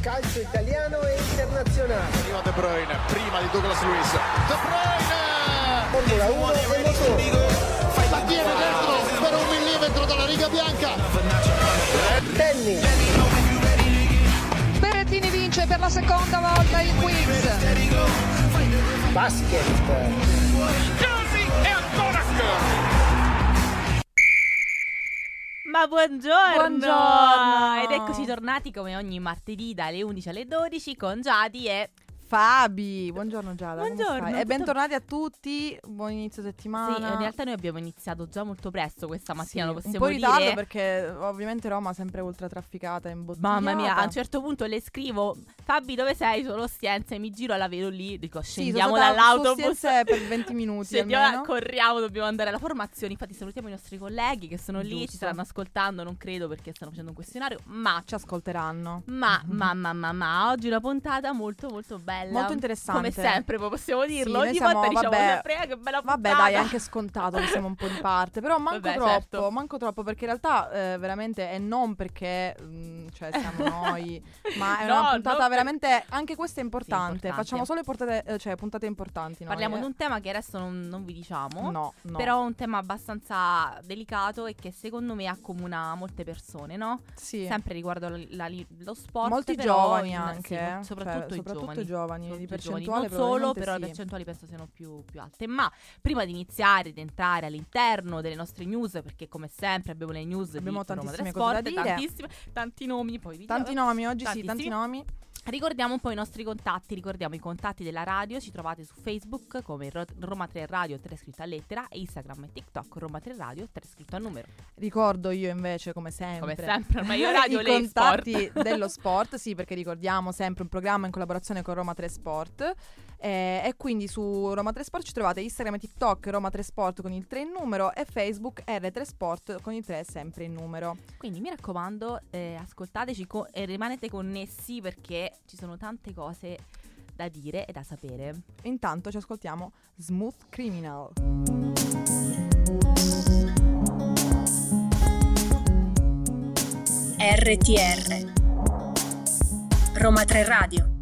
calcio italiano e internazionale. Arriva De Bruyne, prima di Douglas Luiz. De Bruyne! Formula 1 e motori. La tiene dentro per un millimetro dalla riga bianca. Tennis, Berrettini vince per la seconda volta il quiz. basket, Ma buongiorno! Buongiorno! Ed eccoci tornati come ogni martedì dalle 11 alle 12 con Giadi e... Fabi, buongiorno Giada. Buongiorno? E bentornati a tutti, buon inizio settimana. Sì, in realtà noi abbiamo iniziato già molto presto questa mattina, Sì, lo possiamo un po' in dire. ritardo perché ovviamente Roma è sempre ultra trafficata e imbottigliata. Mamma mia, a un certo punto le scrivo Fabi dove sei? Sono Ostiense, mi giro, la vedo lì, dico Sì, scendiamo su dall'autobus per 20 minuti Scendiamo, almeno. corriamo, dobbiamo andare alla formazione. Infatti salutiamo i nostri colleghi che sono lì, ci Giusto. staranno ascoltando, non credo perché stanno facendo un questionario, ma Ci ascolteranno. Ma, ma, ma, ma, ma, oggi una puntata molto, molto bella. Molto interessante. Come sempre, possiamo dirlo. noi Ogni siamo- volta diciamo vabbè, sempre, "Ah, che bella Vabbè, puntata". dai, è anche scontato che siamo un po' di parte. Però manco Vabbè, troppo, certo. manco troppo, perché in realtà eh, veramente è non perché mm, cioè siamo noi, ma è No, una puntata per- veramente. Anche questa è importante. importante. Facciamo solo portate- eh, cioè, puntate importanti. noi, Parliamo eh. di un tema che adesso non, non vi diciamo. No, no. Però è un tema abbastanza delicato e che secondo me accomuna molte persone, no? sì. Sempre riguardo la- la- lo sport. Molti però giovani in- anche, sì, soprattutto, Cioè, i soprattutto giovani. giovani, Soprattutto di i percentuale giovani. Non solo, però le sì. percentuali penso siano più, più alte. Ma prima di iniziare, ed entrare all'interno delle nostre news, perché come sempre abbiamo le news Abbiamo di Roma da Sport, tantissime, tanti nomi, poi vi Tanti nomi oggi, sì, tanti Tantissimi. nomi. Ricordiamo un po' i nostri contatti, ricordiamo i contatti della radio, ci trovate su Facebook come Ro- Roma 3 Radio 3 scritto a lettera e Instagram e TikTok Roma 3 Radio 3 scritto a numero. Ricordo io invece, come sempre, Come sempre, ormai io radio i contatti sport. dello sport, sì, perché ricordiamo sempre un programma in collaborazione con Roma 3 Sport. eh, e quindi su Roma 3 Sport ci trovate Instagram e TikTok Roma 3 Sport con il 3 in numero e Facebook R3 Sport con il 3 sempre in numero. Quindi mi raccomando, eh, ascoltateci co- e rimanete connessi perché ci sono tante cose da dire e da sapere. Intanto ci ascoltiamo Smooth Criminal. RTR Roma 3 Radio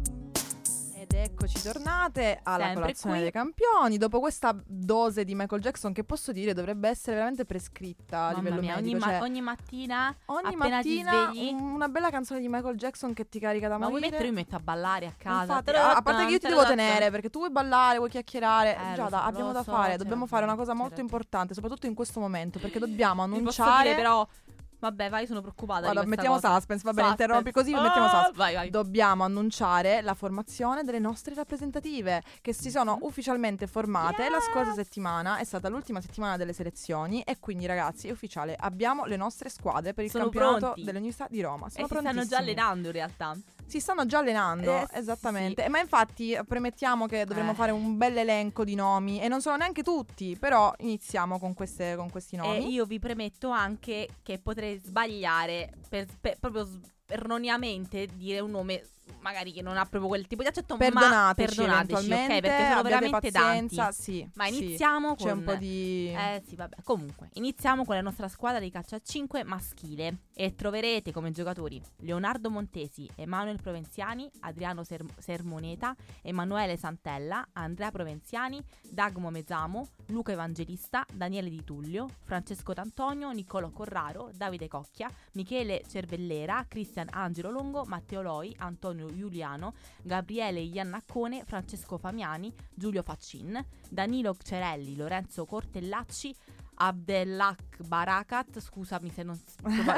Eccoci tornate alla Sempre colazione qui. dei campioni. Dopo questa dose di Michael Jackson, che posso dire dovrebbe essere veramente prescritta a Mamma livello mia, ogni, medico. ma- cioè, ogni mattina ogni mattina svegli- un- una bella canzone di Michael Jackson che ti carica da Ma vuoi morire. mettere io mi metto a ballare a casa? Infatti, a a parte che io ti devo tenere perché tu vuoi ballare, vuoi chiacchierare. Eh, lo Giada, so, abbiamo lo da so, fare. Dobbiamo fare una cosa molto importante, soprattutto in questo momento, perché dobbiamo Vi posso annunciare. dire però Vabbè, vai, sono preoccupata questa mettiamo cosa. suspense, va bene, Suspense. interrompi così, Oh, mettiamo suspense. Vai, vai. Dobbiamo annunciare la formazione delle nostre rappresentative che si sono ufficialmente formate la Yes! scorsa settimana, è stata l'ultima settimana delle selezioni e quindi ragazzi è ufficiale, abbiamo le nostre squadre per il Sono campionato pronti. dell'Università di Roma. E Sono si stanno già allenando in realtà. Si stanno già allenando, Eh, esattamente. Ma infatti eh, premettiamo che dovremmo Eh. fare un bel elenco di nomi e non sono neanche tutti, però iniziamo con, queste, con questi E nomi. io vi premetto anche che potrei sbagliare per, per- proprio erroneamente dire un nome magari che non ha proprio quel tipo di accetto, ma Perdonateci, perdonateci, eventualmente, ok? Perché sono veramente pazienza, tanti. sì. Ma sì. iniziamo C'è con un po' di... Eh sì, vabbè. Comunque, iniziamo con la nostra squadra di calcio a 5 maschile e troverete come giocatori Leonardo Montesi, Emanuele Provenziani, Adriano Ser- Sermoneta, Emanuele Santella, Andrea Provenziani, Dagmo Mezzamo, Luca Evangelista, Daniele Di Tullio, Francesco D'Antonio, Niccolò Corraro, Davide Cocchia, Michele Cervellera, Cristian Angelo Longo, Matteo Loi, Antonio Giuliano, Gabriele Iannaccone, Francesco Famiani, Giulio Faccin, Danilo Cerelli, Lorenzo Cortellacci, Abdelak Barakat, scusami se non,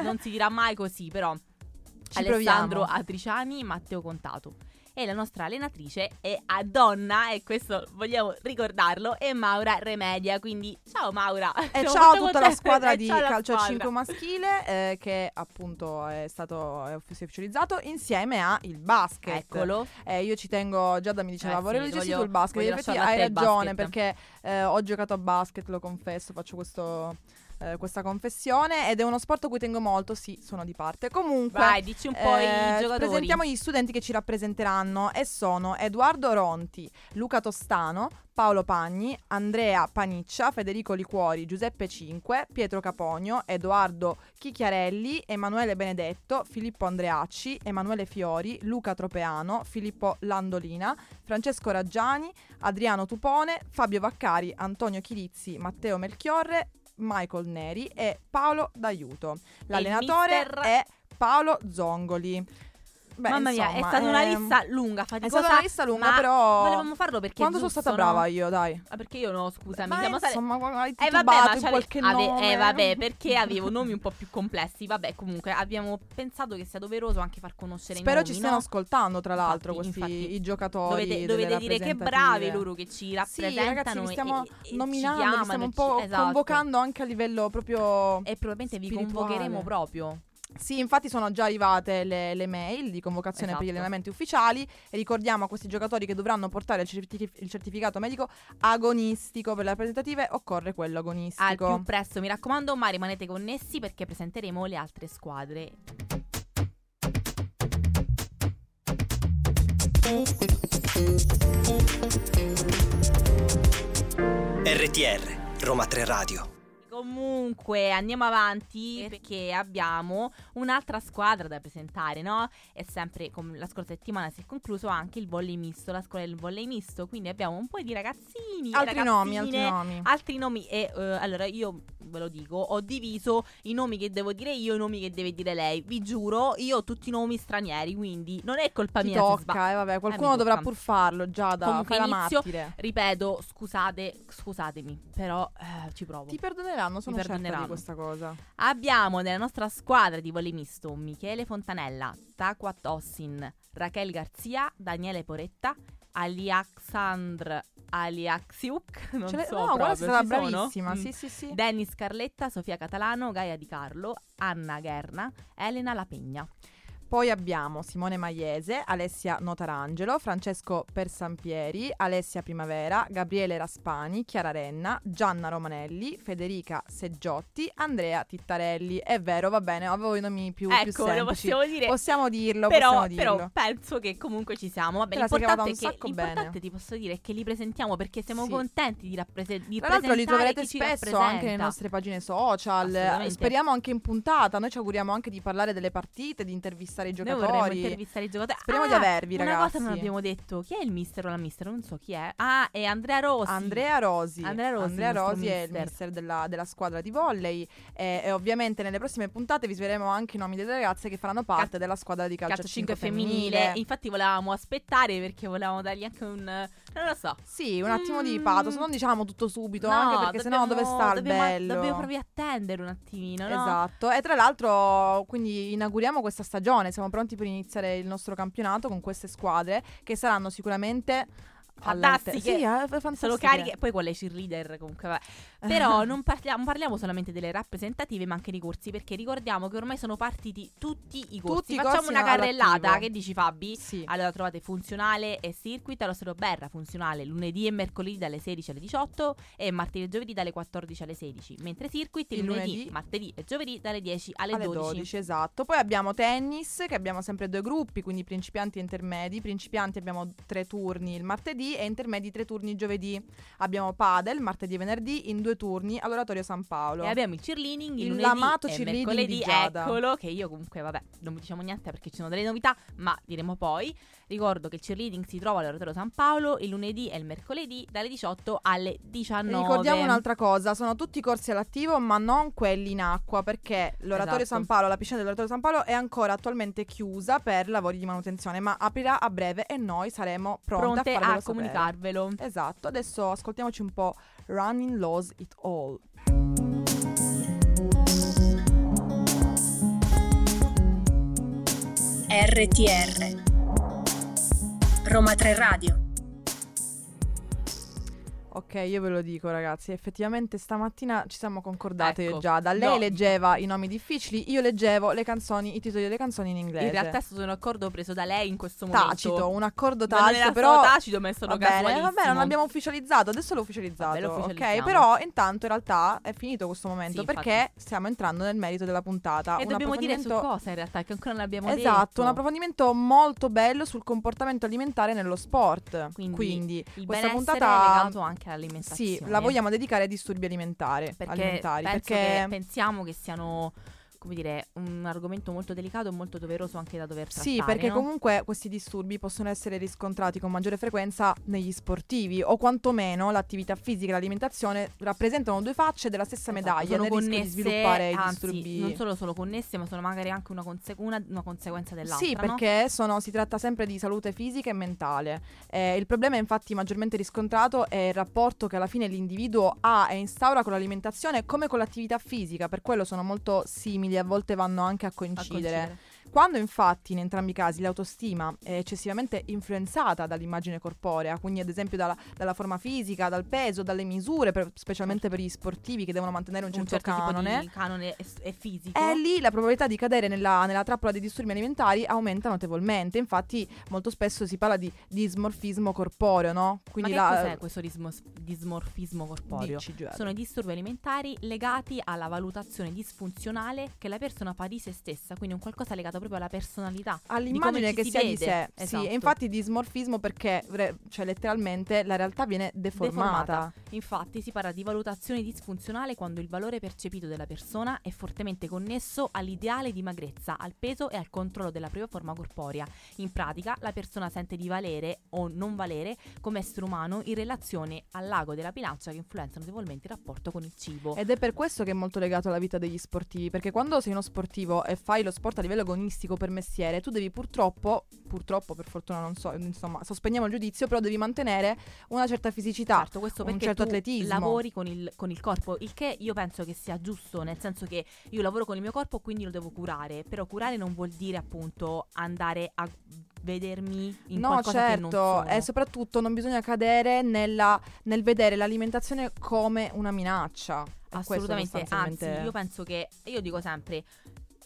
non si dirà mai così, però Ci Alessandro proviamo. Atriciani, Matteo Contato. E la nostra allenatrice è a donna, e questo vogliamo ricordarlo, è Maura Remedia. Quindi ciao Maura. E Siamo ciao a tutta la squadra di calcio a squadra. 5 maschile eh, che appunto è stato è ufficializzato insieme a il basket. Eccolo. Eh, io ci tengo, Giada mi diceva Eh, vorrei sì, voglio- sul basket. In effetti hai ragione perché eh, ho giocato a basket, lo confesso, faccio questo eh, questa confessione ed è uno sport a cui tengo molto, sì, sono di parte. Comunque, Vai, dici un po' eh, i giocatori. presentiamo gli studenti che ci rappresenteranno e sono Edoardo Ronti, Luca Tostano, Paolo Pagni, Andrea Paniccia, Federico Licuori, Giuseppe Cinque, Pietro Caponio, Edoardo Chichiarelli, Emanuele Benedetto, Filippo Andreacci, Emanuele Fiori, Luca Tropeano, Filippo Landolina, Francesco Raggiani, Adriano Tupone, Fabio Vaccari, Antonio Chilizzi, Matteo Melchiorre, Michael Neri e Paolo D'Aiuto. L'allenatore mister? è Paolo Zongoli. Beh, Mamma mia, è insomma, stata una ehm, lista lunga, È faticosa. stata una lista lunga, però. Volevamo farlo perché. Quando è sono giusto, stata no? brava io, dai. Ah, perché io no, scusami. Ma siamo insomma, hai Eh vabbè, ma in qualche ave- nome. eh vabbè, perché avevo nomi un po' più complessi. Vabbè, comunque abbiamo pensato che sia doveroso anche far conoscere Spero i nomi, ci stiano no? ascoltando, tra l'altro, Infatti, questi infatti. i giocatori. Dovete, dovete dire che bravi loro che ci Sì, rappresentano ragazzi, li e- stiamo e- ci nominando, chiamano, stiamo un po' esatto. convocando anche a livello proprio. E probabilmente vi spirituale. convocheremo proprio. Sì, infatti sono già arrivate le, le mail di convocazione per gli Esatto. allenamenti ufficiali e ricordiamo a questi giocatori che dovranno portare il, certifi- il certificato medico agonistico per le rappresentative occorre quello Al agonistico. più presto, mi raccomando, ma rimanete connessi perché presenteremo le altre squadre. RTR Roma 3 Radio. Comunque andiamo avanti perché abbiamo un'altra squadra da presentare, no? E sempre come la scorsa settimana si è concluso anche il volley misto, la scuola del volley misto, quindi abbiamo un po' di ragazzini, altri nomi, altri nomi. altri nomi e eh, allora io ve lo dico, ho diviso i nomi che devo dire io e i nomi che deve dire lei. Vi giuro, io ho tutti i nomi stranieri, quindi non è colpa Ti mia tocca, eh, vabbè, qualcuno dovrà pur farlo già da Comunque inizio- martire. Ripeto, scusate, scusatemi, però eh, ci provo. Ti perdoneranno, sono certa perdoneranno. di questa cosa. Abbiamo nella nostra squadra di volley misto Michele Fontanella, Takwa Tossin, Raquel Garzia, Daniele Poretta, Aliaxandr Aliaxiuk, non l'hai- so no, guarda, sono? bravissima. Mm. Sì, sì, sì. Dennis Carletta, Sofia Catalano, Gaia Di Carlo, Anna Gherna, Elena Lapegna. Poi abbiamo Simone Maiese, Alessia Notarangelo, Francesco Persampieri, Alessia Primavera, Gabriele Raspani, Chiara Renna, Gianna Romanelli, Federica Seggiotti, Andrea Tittarelli. È vero, va bene, avevo i nomi più, più ecco, lo semplici. possiamo dire. Possiamo dirlo, però, possiamo dirlo. però penso che comunque ci siamo. Vabbè, Te l'importante, è che, l'importante ti posso dire è che li presentiamo perché siamo Sì. contenti di, rapprese- di Tra l'altro li troverete spesso anche nelle nostre pagine social. Speriamo anche in puntata. Noi ci auguriamo anche di parlare delle partite, di intervistare i Noi vorremmo giocatori. intervistare i giocatori. Speriamo Ah, di avervi, una ragazzi. cosa non abbiamo detto. Chi è il mister o la mister? Non so chi è. Ah, è Andrea Rossi. Andrea Rosi. Andrea Rosi, nostro Rosi è il mister. della, della squadra di volley e, e ovviamente nelle prossime puntate vi sveleremo anche i nomi delle ragazze che faranno parte Cal- della squadra di calcio, calcio a 5 cinque femminile. Infatti volevamo aspettare perché volevamo dargli anche un non lo so. Sì, un attimo di Mm. pathos, non diciamo tutto subito, No, anche perché sennò dove dobbiamo- sta il dobbiamo, bello? Dobbiamo proprio attendere un attimino, no? Esatto, e tra l'altro quindi inauguriamo questa stagione, siamo pronti per iniziare il nostro campionato con queste squadre che saranno sicuramente Fantastiche. Sì, eh, fantastiche. Sono cariche, poi con le cheerleader comunque vabbè. Però non parliamo, parliamo solamente delle rappresentative ma anche dei corsi perché ricordiamo che ormai sono partiti tutti i corsi. Tutti i Facciamo corsi una carrellata, all'attivo. che dici Fabi? Sì. Allora trovate funzionale e circuit allo Stato Berra, funzionale lunedì e mercoledì dalle 16 alle 18 e martedì e giovedì dalle 14 alle 16, mentre circuit il, lunedì, lunedì. martedì e giovedì dalle 10 alle, alle 12. esatto. Poi abbiamo tennis, che abbiamo sempre due gruppi, quindi principianti e intermedi. Principianti abbiamo tre turni il martedì e intermedi tre turni giovedì. Abbiamo padel martedì e venerdì in due turni all'oratorio San Paolo. E abbiamo il cheerleading il, Il lunedì amato e cheerleading mercoledì, di Giada. eccolo, che io comunque, vabbè, non vi diciamo niente perché ci sono delle novità, ma diremo poi. Ricordo che il cheerleading si trova all'oratorio San Paolo il lunedì e il mercoledì dalle 18 alle 19. Ricordiamo un'altra cosa, sono tutti corsi all'attivo ma non quelli in acqua perché l'oratorio Esatto. San Paolo, la piscina dell'oratorio San Paolo è ancora attualmente chiusa per lavori di manutenzione ma aprirà a breve e noi saremo pronti pronte a a, farvelo sapere. Comunicarvelo. Esatto, adesso ascoltiamoci un po' Running Laws It All. RTR Roma 3 Radio Ok, io ve lo dico ragazzi, effettivamente stamattina ci siamo concordate Ecco, già, da lei no. leggeva i nomi difficili, io leggevo le canzoni, i titoli delle canzoni in inglese. In realtà è stato un accordo preso da lei in questo momento. tacito, un accordo Ma non tacito, era però tacito, ma è stato va bene, va bene, non l'abbiamo ufficializzato, adesso l'ho ufficializzato, ok? Però intanto in realtà è finito questo momento Sì, perché stiamo entrando nel merito della puntata. E Un dobbiamo dire su approfondimento- cosa in realtà, che ancora non abbiamo detto. Esatto, un approfondimento molto bello sul comportamento alimentare nello sport. Quindi, Quindi, questa puntata è legato anche all'alimentazione. Sì, la vogliamo dedicare ai disturbi alimentare, perché alimentari. Perché che pensiamo che siano, come dire, un argomento molto delicato e molto doveroso anche da dover trattare. Sì, perché no? comunque questi disturbi possono essere riscontrati con maggiore frequenza negli sportivi o quantomeno l'attività fisica e l'alimentazione rappresentano due facce della stessa Esatto, medaglia sono rischio di connesse, sviluppare i anzi, disturbi. non solo sono connesse, ma sono magari anche una, conse- una- una conseguenza dell'altra. Sì, no? perché sono- si tratta sempre di salute fisica e mentale. Eh, il problema infatti maggiormente riscontrato è il rapporto che alla fine l'individuo ha e instaura con l'alimentazione come con l'attività fisica, per quello sono molto simili, a volte vanno anche a A coincidere. Quando infatti in entrambi i casi l'autostima è eccessivamente influenzata dall'immagine corporea, quindi ad esempio dalla, dalla forma fisica, dal peso, dalle misure, per- specialmente per gli sportivi che devono mantenere un un certo, certo canone, canone e, e fisico. e lì la probabilità di cadere nella, nella trappola dei disturbi alimentari aumenta notevolmente. Infatti, molto spesso si parla di dismorfismo corporeo, no? Ma Quindi che la, cos'è questo dismos- dismorfismo corporeo? Dici. Sono i disturbi alimentari legati alla valutazione disfunzionale che la persona fa di se stessa, quindi un qualcosa legato proprio alla personalità. all'immagine che si sia di vede. sé. Esatto. Sì, e infatti dismorfismo perché re- cioè letteralmente la realtà viene deformata. Deformata. Infatti si parla di valutazione disfunzionale quando il valore percepito della persona è fortemente connesso all'ideale di magrezza, al peso e al controllo della propria forma corporea. In pratica la persona sente di valere o non valere come essere umano in relazione al lago della bilancia che influenza notevolmente il rapporto con il cibo. Ed è per questo che è molto legato alla vita degli sportivi, perché quando sei uno sportivo e fai lo sport a livello agonistico per mestiere, tu devi purtroppo, purtroppo per fortuna non so, insomma, sospendiamo il giudizio, però devi mantenere una certa fisicità, Certo, questo un certo atletismo. lavori con il, con il corpo, il che io penso che sia giusto, nel senso che io lavoro con il mio corpo, quindi lo devo curare, però curare non vuol dire appunto andare a vedermi in no, qualcosa che non certo, e soprattutto non bisogna cadere nella- nel vedere l'alimentazione come una minaccia. Assolutamente, anzi, io penso che io dico sempre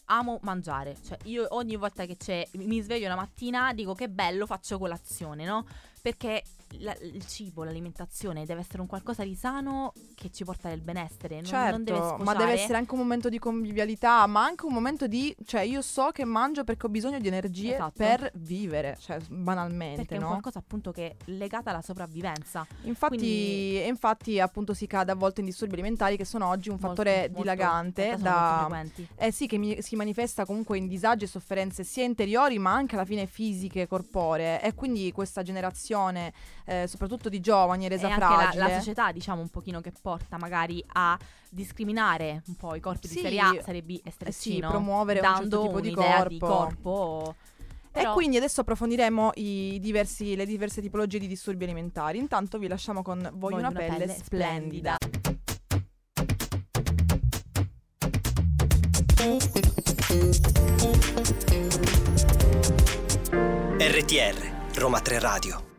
amo mangiare, cioè io ogni volta che c'è mi sveglio la mattina dico che bello, faccio colazione, no? Perché la- il cibo, l'alimentazione deve essere un qualcosa di sano che ci porta del benessere, non, Certo, non deve ma deve essere anche un momento di convivialità, ma anche un momento di, cioè io so che mangio perché ho bisogno di energie Esatto. per vivere, cioè banalmente, perché è no? qualcosa appunto che è legata alla sopravvivenza. Infatti, quindi- infatti appunto si cade a volte in disturbi alimentari che sono oggi un Molto- fattore molto- dilagante molto da... Eh sì, che mi- si manifesta comunque in disagi e sofferenze sia interiori ma anche alla fine fisiche, corporee e quindi questa generazione, eh, soprattutto di giovani, resa è anche la, fragile. la società, diciamo, un pochino che porta magari a discriminare un po' i corpi Sì, di serie A, serie B e eh serie C, sì, no? promuovere un certo dando tipo di corpo. di corpo. E Però- quindi adesso approfondiremo i diversi- le diverse tipologie di disturbi alimentari. Intanto vi lasciamo con Voglio, una, pelle, splendida. RTR, Roma 3 Radio.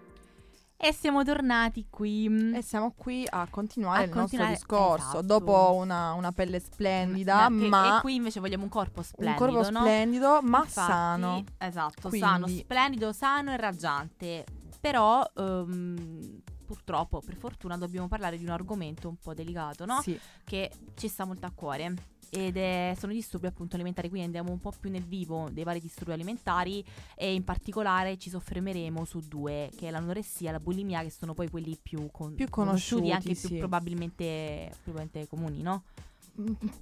E siamo tornati qui. E siamo qui a continuare A il continuare, nostro discorso. esatto. Dopo una, una pelle splendida, Che- ma E qui invece vogliamo un corpo un splendido, corpo no? splendido, ma Infatti, sano. Esatto, Quindi- sano, splendido, sano e raggiante. Però ehm, purtroppo, per fortuna, dobbiamo parlare di un argomento un po' delicato, no? Sì. Che ci sta molto a cuore. Ed è- sono disturbi appunto alimentari, quindi andiamo un po' più nel vivo dei vari disturbi alimentari e in particolare ci soffermeremo su due, che è l'anoressia e la bulimia, che sono poi quelli più, con- Più e conosciuti, anche sì. più probabilmente, probabilmente comuni, no?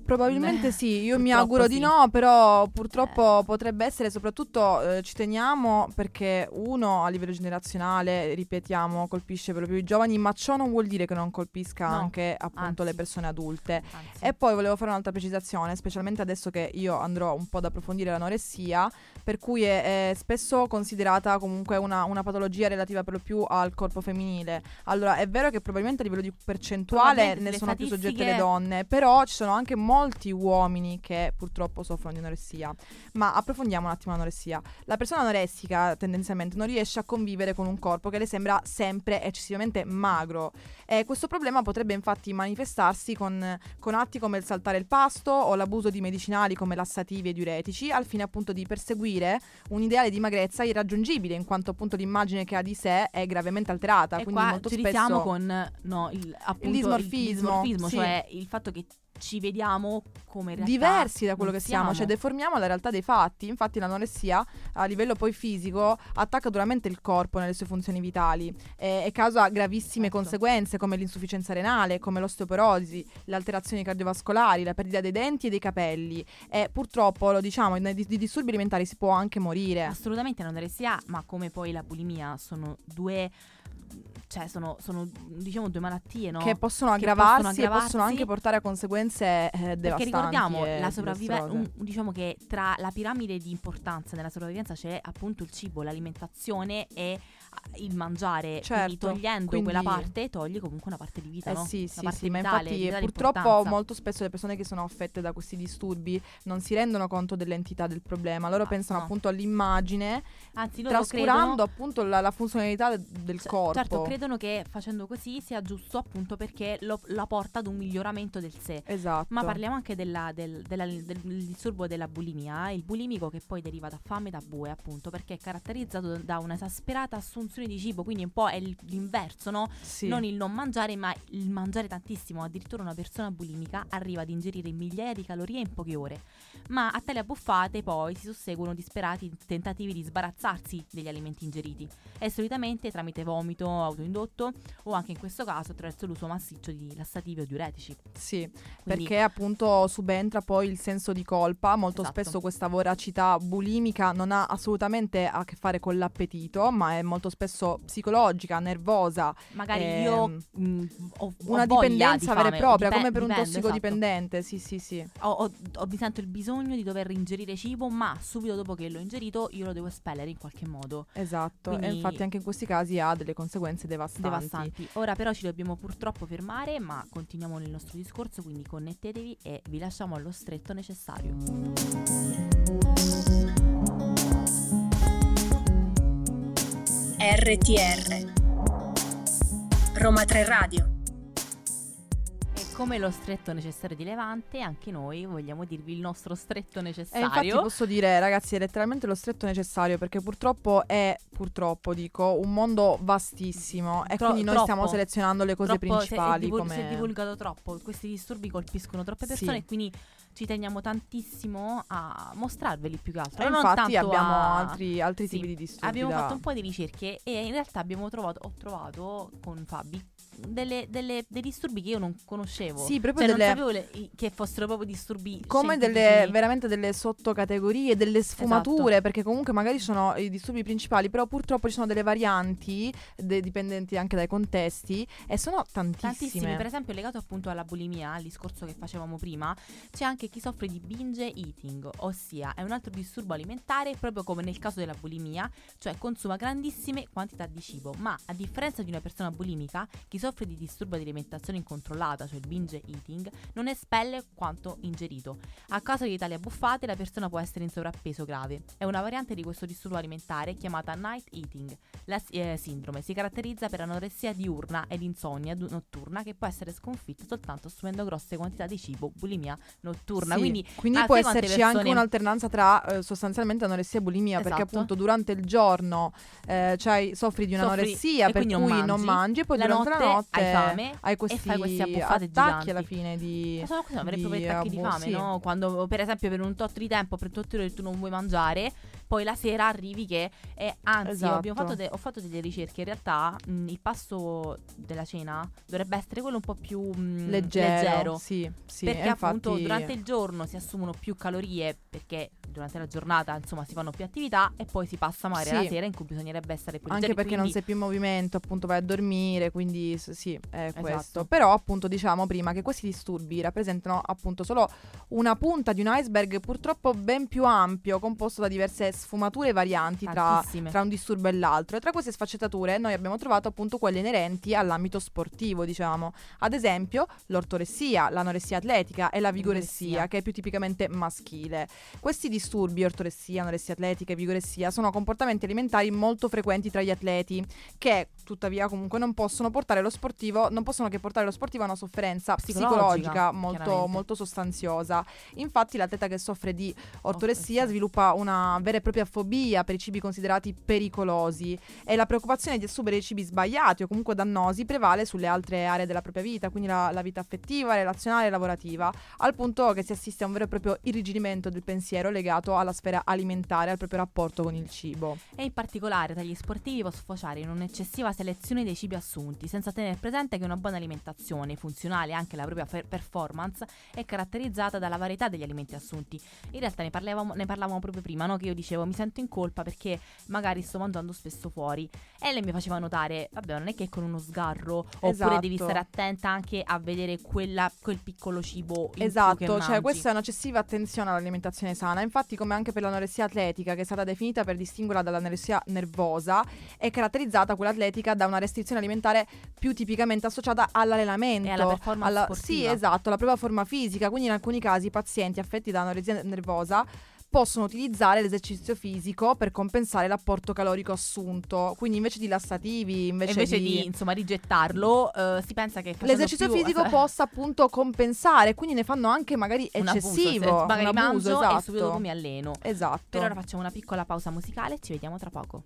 Probabilmente Eh, sì, io mi auguro di sì. no, però purtroppo potrebbe essere, soprattutto eh, ci teniamo perché uno a livello generazionale, ripetiamo, colpisce più i giovani, ma ciò non vuol dire che non colpisca No, anche appunto le anzi. persone adulte. Anzi. E poi volevo fare un'altra precisazione, specialmente adesso che io andrò un po' ad approfondire l'anoressia, per cui è, è spesso considerata comunque una, una patologia relativa per lo più al corpo femminile. Allora, è vero che probabilmente a livello di percentuale ne le sono più soggette le donne, però ci sono sono anche molti uomini che purtroppo soffrono di anoressia. Ma approfondiamo un attimo l'anoressia. La persona anoressica tendenzialmente non riesce a convivere con un corpo che le sembra sempre eccessivamente magro. E questo problema potrebbe infatti manifestarsi con, con atti come il saltare il pasto o l'abuso di medicinali come lassativi e diuretici, al fine appunto di perseguire un ideale di magrezza irraggiungibile, in quanto appunto l'immagine che ha di sé è gravemente alterata. E quindi molto ci spesso con no, il, appunto, dismorfismo, dismorfismo, sì. cioè il fatto che ci vediamo come realtà diversi da quello che siamo, cioè deformiamo la realtà dei fatti. Infatti l'anoressia a livello poi fisico attacca duramente il corpo nelle sue funzioni vitali e, e causa gravissime Certo. conseguenze come l'insufficienza renale, come l'osteoporosi, le alterazioni cardiovascolari, la perdita dei denti e dei capelli e purtroppo lo diciamo di, di disturbi alimentari si può anche morire. Assolutamente l'anoressia, ma come poi la bulimia sono due cioè sono, sono diciamo due malattie, no? Che possono Che aggravarsi possono e possono aggravarsi. anche portare a conseguenze eh, devastanti. Perché ricordiamo, e la sopravvivenza, diciamo che tra la piramide di importanza nella sopravvivenza c'è appunto il cibo, l'alimentazione e il mangiare. Certo, togliendo quindi- quella parte, togli comunque una parte di vita, Eh no? sì, Una sì, parte sì, ma infatti purtroppo molto spesso le persone che sono affette da questi disturbi non si rendono conto dell'entità del problema, loro Ah, pensano no. appunto all'immagine, Anzi, trascurando credono, appunto la, la funzionalità de- del c- corpo. Certo, credono che facendo così sia giusto appunto perché lo- la porta ad un miglioramento del sé. Esatto. Ma parliamo anche della- del, della- del disturbo della bulimia, il bulimico che poi deriva da fame e da bue, appunto, perché è caratterizzato da un'esasperata assunzione di cibo, quindi un po' è l'inverso, no? Sì. Non il non mangiare, ma il mangiare tantissimo. Addirittura una persona bulimica arriva ad ingerire migliaia di calorie in poche ore. Ma a tale abbuffate poi si susseguono disperati tentativi di sbarazzarsi degli alimenti ingeriti e solitamente tramite vomito autoindotto o anche in questo caso attraverso l'uso massiccio di lassativi o diuretici. Sì, Quindi- perché appunto subentra poi il senso di colpa. Molto Esatto. spesso questa voracità bulimica non ha assolutamente a che fare con l'appetito, ma è molto spesso psicologica, nervosa, Magari Ehm, io mh, ho, ho una dipendenza di vera e propria, dipen- come per un dipende, tossicodipendente. Sì, sì, sì. esatto. Ho, ho, ho- mi sento il bisogno di dover ingerire cibo, ma subito dopo che l'ho ingerito io lo devo espellere in qualche modo. Esatto, e Quindi- infatti anche in questi casi ha delle conseguenze devastanti. Devastanti. Ora però ci dobbiamo purtroppo fermare, ma continuiamo nel nostro discorso, quindi connettetevi e vi lasciamo allo stretto necessario. RTR Roma 3 Radio E come lo stretto necessario di Levante, anche noi vogliamo dirvi il nostro stretto E necessario. infatti posso dire, ragazzi, è letteralmente lo stretto necessario perché purtroppo è, purtroppo dico, un mondo vastissimo e Tro- quindi noi troppo. stiamo selezionando le cose Troppo- principali. Si è, divul- come... si è divulgato troppo, questi disturbi colpiscono troppe Sì. persone e quindi ci teniamo tantissimo a mostrarveli più che altro. E non infatti abbiamo a- altri, altri Sì, tipi di disturbi. Abbiamo da- fatto un po' di ricerche e in realtà abbiamo trovato, ho trovato con Fabi delle- delle- dei disturbi che io non conoscevo. Sì, proprio Cioè, delle- non sapevo le- che fossero proprio disturbi come delle veramente delle sottocategorie, delle sfumature, Esatto. perché comunque magari sono i disturbi principali, però purtroppo ci sono delle varianti de- dipendenti anche dai contesti e sono tantissime. Tantissimi, per esempio legato appunto alla bulimia, al discorso che facevamo prima, c'è anche chi soffre di binge eating, ossia è un altro disturbo alimentare proprio come nel caso della bulimia, cioè consuma grandissime quantità di cibo, ma a differenza di una persona bulimica, chi soffre di disturbo di alimentazione incontrollata, cioè il binge eating, non espelle quanto ingerito. A causa di tali abbuffate la persona può essere in sovrappeso grave. È una variante di questo disturbo alimentare chiamata night eating. La eh, sindrome si caratterizza per anoressia diurna ed insonnia du- notturna che può essere sconfitta soltanto assumendo grosse quantità di cibo, bulimia notturna. Sì, Quindi, quindi può esserci anche persone- un'alternanza tra eh, sostanzialmente anoressia e bulimia, perché Esatto. appunto durante il giorno eh, c'hai- soffri di Soffri- un'anoressia e per cui non non mangi. mangi e poi La durante la notte hai fame hai e questi, fai queste abbuffate attacchi alla giganti. fine di... Ma sono questi sono veri e propri attacchi di fame, sì. no? Quando per esempio per un tot di tempo, per tot di ore tu non vuoi mangiare, poi la sera arrivi che è anzi, Esatto. fatto de- ho fatto delle ricerche, in realtà mh, il pasto della cena dovrebbe essere quello un po' più mh, leggero, leggero. Sì, sì, perché appunto infatti- durante il giorno si assumono più calorie perché durante la giornata insomma si fanno più attività e poi si passa magari Sì. alla sera in cui bisognerebbe essere più Anche leggeri, perché non quindi- sei più in movimento, appunto vai a dormire, quindi sì, è Esatto. questo. Però appunto diciamo prima che questi disturbi rappresentano appunto solo una punta di un iceberg purtroppo ben più ampio, composto da diverse sfumature varianti tra, tra un disturbo e l'altro e tra queste sfaccettature noi abbiamo trovato appunto quelle inerenti all'ambito sportivo, diciamo. Ad esempio l'ortoressia, l'anoressia atletica e la vigoressia, Vigoressia. che è più tipicamente maschile. Questi disturbi, ortoressia, anoressia atletica e vigoressia, sono comportamenti alimentari molto frequenti tra gli atleti che tuttavia comunque non possono portare lo sportivo, non possono che portare lo sportivo a una sofferenza Psicologica, psicologica molto, molto sostanziosa. Infatti l'atleta che soffre di ortoressia sviluppa una vera e propria fobia per i cibi considerati pericolosi e la preoccupazione di assumere cibi sbagliati o comunque dannosi prevale sulle altre aree della propria vita, quindi la, la vita affettiva, relazionale e lavorativa, al punto che si assiste a un vero e proprio irrigidimento del pensiero legato alla sfera alimentare, al proprio rapporto con il cibo. E in particolare tra gli sportivi può sfociare in un'eccessiva selezione dei cibi assunti, senza tenere presente che una buona alimentazione, funzionale anche la propria fer- performance, è caratterizzata dalla varietà degli alimenti assunti. In realtà ne parlavamo, ne parlavamo proprio prima, no? che io dicevo mi sento in colpa perché magari sto mangiando spesso fuori. E lei mi faceva notare, vabbè, non è che con uno sgarro, oppure Esatto. devi stare attenta anche a vedere quella- quel piccolo cibo in Esatto, cioè questa è un'eccessiva attenzione all'alimentazione sana. Infatti, come anche per l'anoressia atletica, che è stata definita per distinguerla dall'anoressia nervosa, è caratterizzata quella atletica da una restrizione alimentare più tipicamente associata all'allenamento. E alla performance alla- sportiva. Sì, esatto, alla propria forma fisica. Quindi, in alcuni casi, i pazienti affetti da anoressia nervosa possono utilizzare l'esercizio fisico per compensare l'apporto calorico assunto. Quindi, invece di lassativi, E invece, invece di, insomma rigettarlo, eh, si pensa che L'esercizio più- fisico possa appunto compensare, quindi ne fanno anche magari un abuso, eccessivo, se magari un abuso, mangio esatto. e subito dopo mi alleno. Esatto. Per ora facciamo una piccola pausa musicale, ci vediamo tra poco.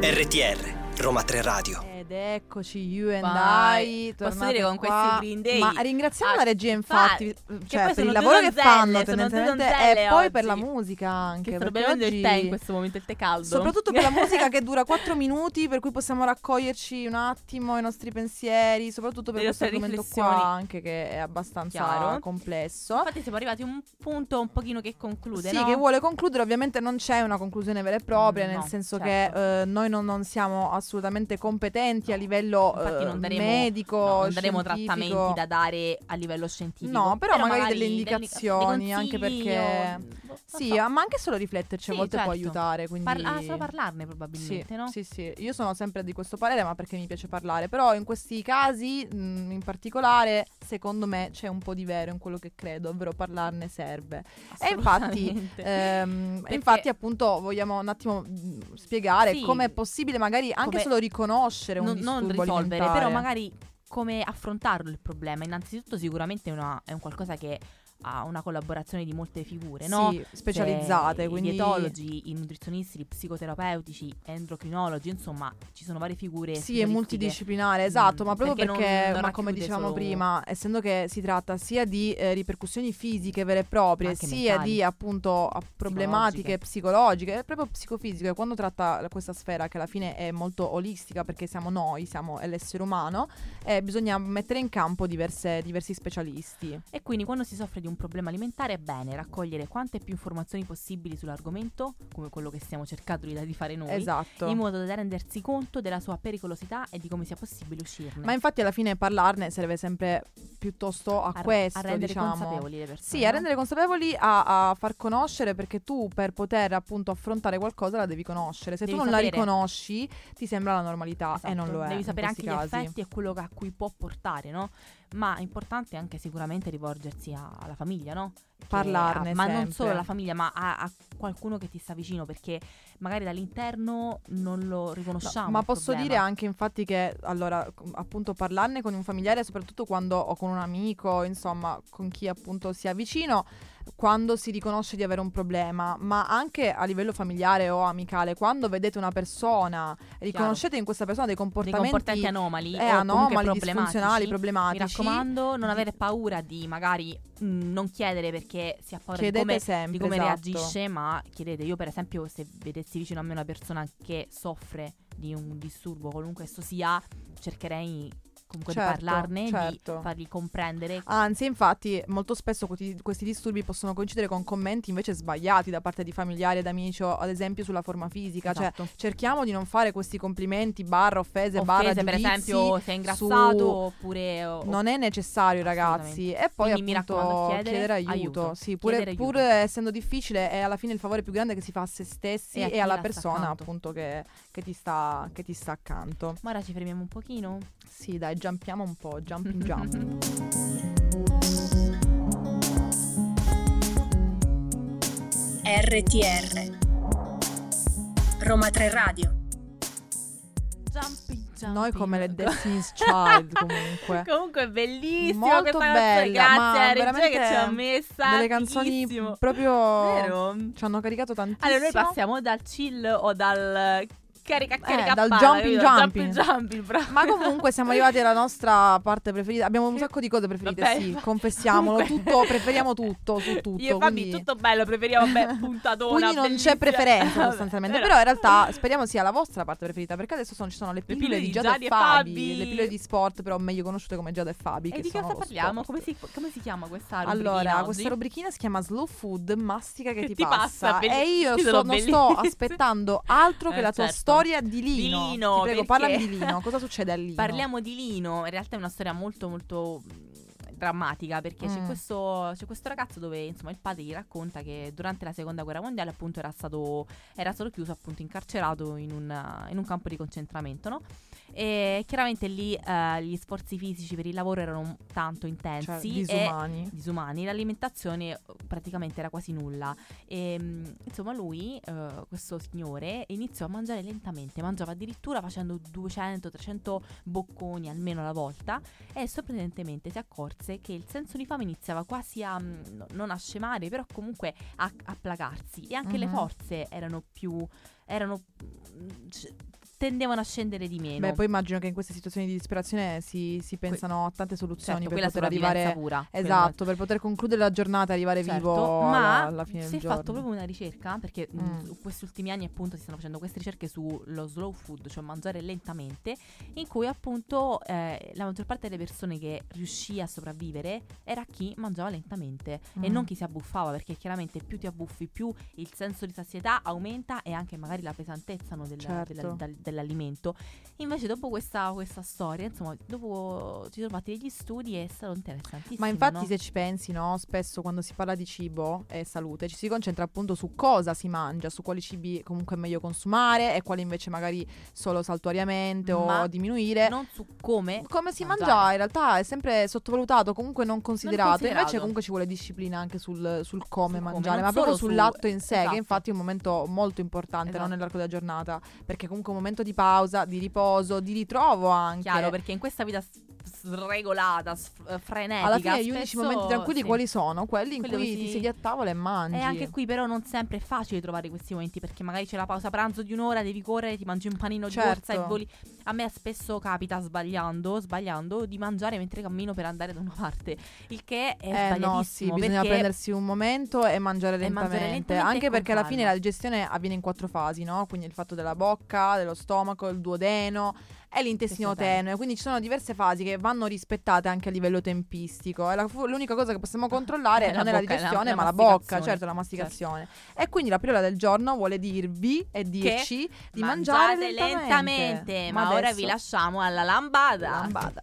RTR, Roma 3 Radio. Ed eccoci, you and Vai. I. Posso dire con qua. questi Green Day? Ma ringraziamo Ah, la regia, infatti, fa- che cioè, per il lavoro che donzelle, fanno sono due tendenzialmente e poi oggi. per la musica anche. Che perché bevendo il oggi- tè in questo momento, il tè caldo. Soprattutto per la musica che dura 4 minuti, per cui possiamo raccoglierci un attimo i nostri pensieri, soprattutto per Le questo argomento qua, anche che è abbastanza Chiaro. complesso. Infatti siamo arrivati a un punto un pochino che conclude, Sì, no? che vuole concludere, ovviamente non c'è una conclusione vera e propria, Mm, nel no, senso certo. che eh, noi non, non siamo assolutamente competenti a livello Infatti eh, non daremo, medico, no, non daremo scientifico. trattamenti da dare a livello scientifico. No, però magari delle degli- indicazioni, dei anche perché- o- Sì, so. ma anche solo rifletterci a Sì, volte può certo. aiutare, quindi Parla- ah, solo parlarne Sì, probabilmente, no? sì, sì, io sono sempre di questo parere, ma perché mi piace parlare. Però in questi casi, mh, in particolare, secondo me c'è un po' di vero in quello che credo, ovvero parlarne serve. E infatti, ehm, Perché- infatti, appunto, vogliamo un attimo mh, spiegare Sì. come è possibile, magari anche Come- solo riconoscere un non, non risolvere, alimentare. però magari come affrontarlo il problema. Innanzitutto sicuramente è, una- è un qualcosa che ha una collaborazione di molte figure, no? Sì, specializzate, C'è quindi I dietologi, i nutrizionisti, i psicoterapeutici, endocrinologi, insomma, ci sono varie figure. Sì, è multidisciplinare, esatto, Mm, ma proprio perché perché, non- non ma come dicevamo solo- prima, essendo che si tratta sia di eh, ripercussioni fisiche vere e proprie, Anche sia mentali. di appunto a- problematiche psicologiche, e proprio psicofisiche, quando tratta questa sfera che alla fine è molto olistica perché siamo noi, siamo l'essere umano, eh, bisogna mettere in campo diverse- diversi specialisti. E quindi quando si soffre di un problema alimentare è bene raccogliere quante più informazioni possibili sull'argomento, come quello che stiamo cercando di, di fare noi, Esatto. in modo da rendersi conto della sua pericolosità e di come sia possibile uscirne. Ma infatti alla fine parlarne serve sempre piuttosto a, a, questo, a rendere diciamo. consapevoli le persone. Sì, a rendere consapevoli, a, a far conoscere perché tu per poter appunto affrontare qualcosa la devi conoscere. Se Devi tu non sapere- la riconosci ti sembra la normalità e non Esatto, lo è. Devi sapere anche questi gli casi. effetti e quello a cui può portare, no? Ma è importante anche sicuramente rivolgersi a- alla famiglia, no? Che- Parlarne a- Ma non solo alla famiglia, ma a, a qualcuno che ti sta vicino, perché magari dall'interno non lo No, riconosciamo. ma il posso problema. dire anche infatti che allora appunto parlarne con un familiare soprattutto quando o con un amico insomma con chi appunto si avvicino quando si riconosce di avere un problema ma anche a livello familiare o amicale quando vedete una persona riconoscete in questa persona dei dei comportamenti, comportamenti anomali, eh, anomali problematici. disfunzionali Mi problematici raccomando, non di- avere paura di magari mh, non chiedere perché si ha paura di chiedete come, sempre di come esatto. reagisce, ma chiedete. Io, per esempio, se vedessi vicino a me una persona che soffre di un disturbo, qualunque esso sia, cercherei comunque Certo, di parlarne, certo. di fargli comprendere. Anzi, infatti, molto spesso questi, questi disturbi possono coincidere con commenti invece sbagliati da parte di familiari ed amici, o ad esempio sulla forma fisica. Esatto. Cioè, cerchiamo di non fare questi complimenti, barra offese, barra Offese, per giudizi esempio, sei su- ingrassato oppure... o- Non è necessario, ragazzi. E poi Quindi, appunto raccomando, chiedere aiuto. aiuto. Sì, pure, Chiedere pur aiuto. essendo difficile, è alla fine il favore più grande che si fa a se stessi E e, alla persona, appunto, che, che ti sta, che ti sta accanto. Ma ora ci fermiamo un pochino. Sì, dai, jumpiamo un po', jumping jump. RTR Roma 3 Radio Jumping, jumping. Noi come le Destiny's Child comunque. Comunque è bellissimo Molto questa bella, Grazie a Regia che ci ha messa. Delle canzoni proprio Vero? ci hanno caricato tantissimo. Allora noi passiamo dal chill o dal carica carica Eh, dal palla, jumping jumping. jumping jumping. Ma comunque siamo arrivati alla nostra parte preferita. Abbiamo un sacco di cose preferite, Vabbè, sì, confessiamolo. Tutto, preferiamo tutto su tutto. Io e quindi... tutto bello, preferiamo beh, puntatona. Quindi non bellissima. c'è preferenza sostanzialmente. però- in realtà speriamo sia la vostra parte preferita. Perché adesso sono- ci sono le pillole, pillole di Giada e e Fabi. Fabi. Le pillole di sport, però meglio conosciute come Giada e Fabi. E che di cosa parliamo? Come si, come si chiama questa Allora, rubrichina questa oggi? rubrichina si chiama Slow Food, mastica che ti, ti passa. passa, e io sto- non sto aspettando altro che Eh, la tua certo. Storia di Lino. Di Lino, Ti prego, perché- parlami di Lino. Cosa succede a Lino? Parliamo di Lino, in realtà è una storia molto molto drammatica perché c'è, Mm. questo, c'è questo ragazzo dove insomma il padre gli racconta che durante la seconda guerra mondiale appunto era stato, era stato chiuso appunto incarcerato in un, in un campo di concentramento no? e chiaramente lì eh, gli sforzi fisici per il lavoro erano tanto intensi Cioè, disumani. disumani, l'alimentazione eh, praticamente era quasi nulla. E, mm, insomma, lui, eh, questo signore, iniziò a mangiare lentamente, mangiava addirittura facendo 200-300 bocconi almeno alla volta e sorprendentemente si accorse che il senso di fame iniziava quasi a mm, no- non a scemare, però comunque a, a placarsi e anche le Mhm. forze erano più erano mm, tendevano a scendere di meno. Beh, poi immagino che in queste situazioni di disperazione si, si pensano a tante soluzioni certo, per poter arrivare. pura. Esatto, per poter concludere la giornata e arrivare Certo, vivo ma alla, alla fine si del è giorno. fatto proprio una ricerca perché mh, Mm. su questi ultimi anni appunto si stanno facendo queste ricerche sullo slow food, cioè mangiare lentamente, in cui appunto eh, la maggior parte delle persone che riuscì a sopravvivere era chi mangiava lentamente e Mm. non chi si abbuffava perché chiaramente più ti abbuffi più il senso di sazietà aumenta e anche magari la pesantezza no, del- Certo. della- dal- dell'alimento. Invece dopo questa, questa storia, insomma, dopo ci sono fatti degli studi e è stato interessantissimo. Ma infatti, no? se ci pensi, no, spesso quando si parla di cibo e salute ci si concentra appunto su cosa si mangia, su quali cibi comunque è meglio consumare e quali invece magari solo saltuariamente Ma o diminuire. non su come Come si mangiare. mangia in realtà è sempre sottovalutato, comunque non considerato. considerato. Invece comunque ci vuole disciplina anche sul, sul come Sul come, mangiare, non ma proprio sull'atto su- in sé, esatto. che infatti è un momento molto importante no, Esatto. nell'arco della giornata, perché comunque è un momento di pausa, di riposo, di ritrovo anche. Chiaro, perché in questa vita sregolata, sf- eh, frenetica. Alla fine gli unici momenti tranquilli sì. quali sono? Quelli in Quelli cui dove ti si- siedi a tavola e mangi. E anche qui però non sempre è facile trovare questi momenti perché magari c'è la pausa pranzo di un'ora, devi correre, ti mangi un panino Certo. di corsa e voli. A me spesso capita sbagliando, sbagliando di mangiare mentre cammino per andare da una parte, il che è Eh no, sì, bisogna prendersi un momento e mangiare E lentamente. mangiare lentamente anche e perché alla fine la digestione avviene in quattro fasi, no? Quindi il fatto della bocca, dello stomaco, il duodeno e l'intestino Intestino tenue. tenue. Quindi ci sono diverse fasi che vanno rispettate anche a livello tempistico. E la- l'unica cosa che possiamo controllare È la non è la bocca, è la- digestione, la ma la bocca, certo, la masticazione. E quindi la pillola del giorno vuole dirvi e dirci di mangiare lentamente. lentamente. Ma, ora adesso- vi lasciamo alla lambada. lambada.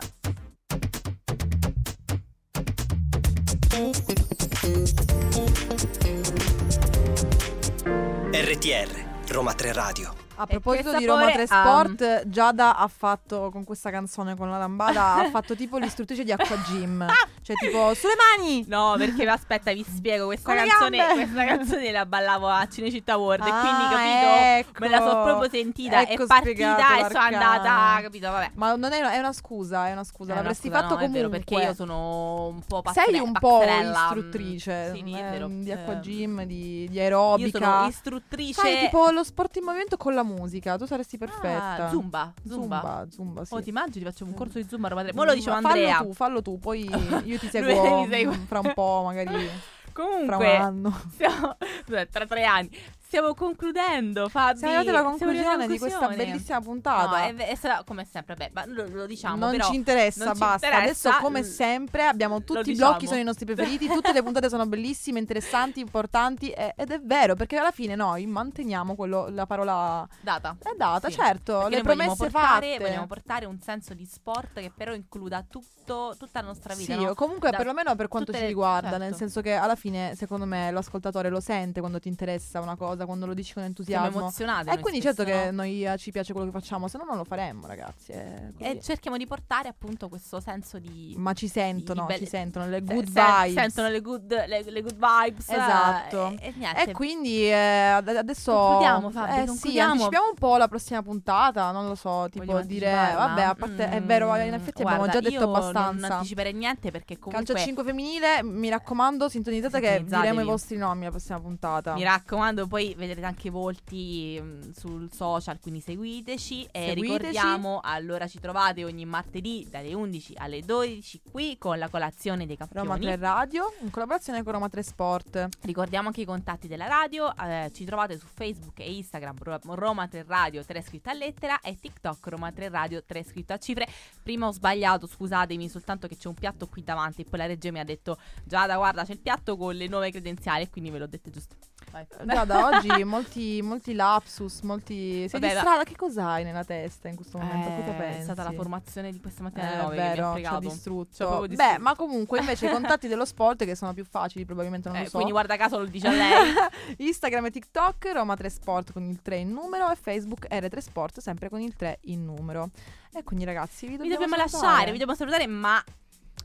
RTR, Roma 3 Radio. A E proposito di Roma 3 sapore ha? Sport, Giada ha fatto con questa canzone con la lambada ha fatto tipo l'istruttrice di Acqua Gym. cioè tipo sulle mani. No, perché aspetta, vi spiego. Questa canzone, questa canzone la ballavo a Cinecittà World. e Ah, quindi, capito? ecco. Me la so proprio sentita. Ecco è partita e sono andata, capito? Vabbè. Ma non è, è una scusa, è una scusa, È una l'avresti scusa, fatto no, è comunque. vero, perché io sono un po' pazzere- Sei un po' mm, istruttrice Sì, eh, vero. di Acqua Eh, Gym, di, di Io aerobica. sono istruttrice. Sai, tipo lo sport in movimento con la musica, tu saresti perfetta. Ah, Zumba, Zumba. Zumba, Zumba, sì. Oh, ti immagini? Facciamo un corso di Zumba a Roma 3. Mo lo Fallo Andrea. tu, fallo tu, poi io ti Lui seguo mm, fra un po', magari fra un Comunque, anno. siamo, tra tre anni. Stiamo concludendo, Fabi. Siamo arrivati alla conclusione di questa bellissima puntata. No, è, è stata come sempre, beh, ma lo, lo diciamo, non però ci interessa, non ci basta. interessa, Adesso, come sempre, abbiamo tutti i diciamo. blocchi, sono i nostri preferiti. Tutte le puntate sono bellissime, interessanti, importanti. e- ed è vero, perché alla fine noi manteniamo quello, la parola data. è data, Sì, certo. Perché Le promesse portare, fatte. vogliamo portare un senso di sport che però includa tutto, tutta la nostra vita. Sì, no? comunque Da- perlomeno per quanto ci riguarda, certo. nel senso che alla fine, secondo me, l'ascoltatore lo sente quando ti interessa una cosa, quando lo dici con entusiasmo. Siamo emozionate. E quindi certo che no? noi eh, ci piace quello che facciamo, se no non lo faremmo, ragazzi. è così. E cerchiamo di portare appunto questo senso di... Ma ci sentono, di belle- ci sentono le good se- vibes. Sentono le good, le, le good vibes. eh, Esatto. E, e. E quindi eh, ad- adesso Concludiamo, Fabio, eh, sì, anticipiamo un po' la prossima puntata, non lo so, tipo Vogliamo dire vabbè, a parte è Mm, vero, in effetti abbiamo guarda, già detto io Non abbastanza. anticiperei niente perché comunque... Calcio 5 femminile, mi raccomando, sintonizzate che diremo i vostri nomi la prossima puntata. Mi raccomando, poi vedrete anche i volti mm, sul social, quindi seguiteci. E Seguiteci. ricordiamo, allora ci trovate ogni martedì dalle 11 alle 12 qui con la colazione dei campioni. Roma 3 Radio, in collaborazione con Roma 3 Sport. Ricordiamo anche i contatti della radio, eh, ci trovate su Facebook e Instagram Ro- Roma 3 Radio 3 scritto a lettera e TikTok Roma 3 Radio 3 scritto a cifre. Prima ho sbagliato, scusatemi, soltanto che c'è un piatto qui davanti e poi la regia mi ha detto Giada guarda c'è il piatto con le nuove credenziali e quindi ve l'ho detto giusto. Vai. Già da oggi molti, molti lapsus, molti... Sei Vabbè, distratta? Che cos'hai nella testa in questo momento? Cosa Eh, pensi? è stata la formazione di questa mattina alle Eh, 9 è che mi ha vero, ci ha fregato. Ci ha distrutto. proprio Beh, distrutto. ma comunque invece i contatti dello sport che sono più facili, probabilmente non Eh, lo so. Quindi guarda caso lo dice a lei. Instagram e TikTok, Roma 3 Sport con il 3 in numero e Facebook R3 Sport sempre con il 3 in numero. E quindi ragazzi vi vi dobbiamo, lasciare, vi dobbiamo salutare, ma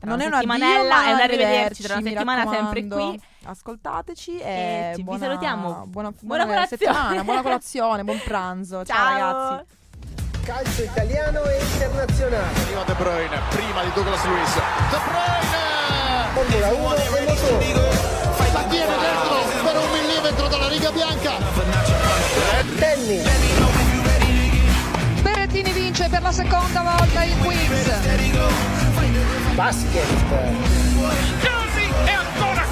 Non è una settimanella, è un arrivederci tra una settimana sempre qui. Ascoltateci e, E ci- vi buona, salutiamo. Buona, Buona buona colazione. settimana, buona colazione, buon pranzo. Ciao, ragazzi. Calcio italiano e internazionale. Prima De Bruyne, prima di Douglas Luiz. De Bruyne! Formula 1 e motore. La tiene dentro per un millimetro dalla riga bianca. Tennis. Berrettini vince per la seconda volta il quiz. basquete. Case é Dona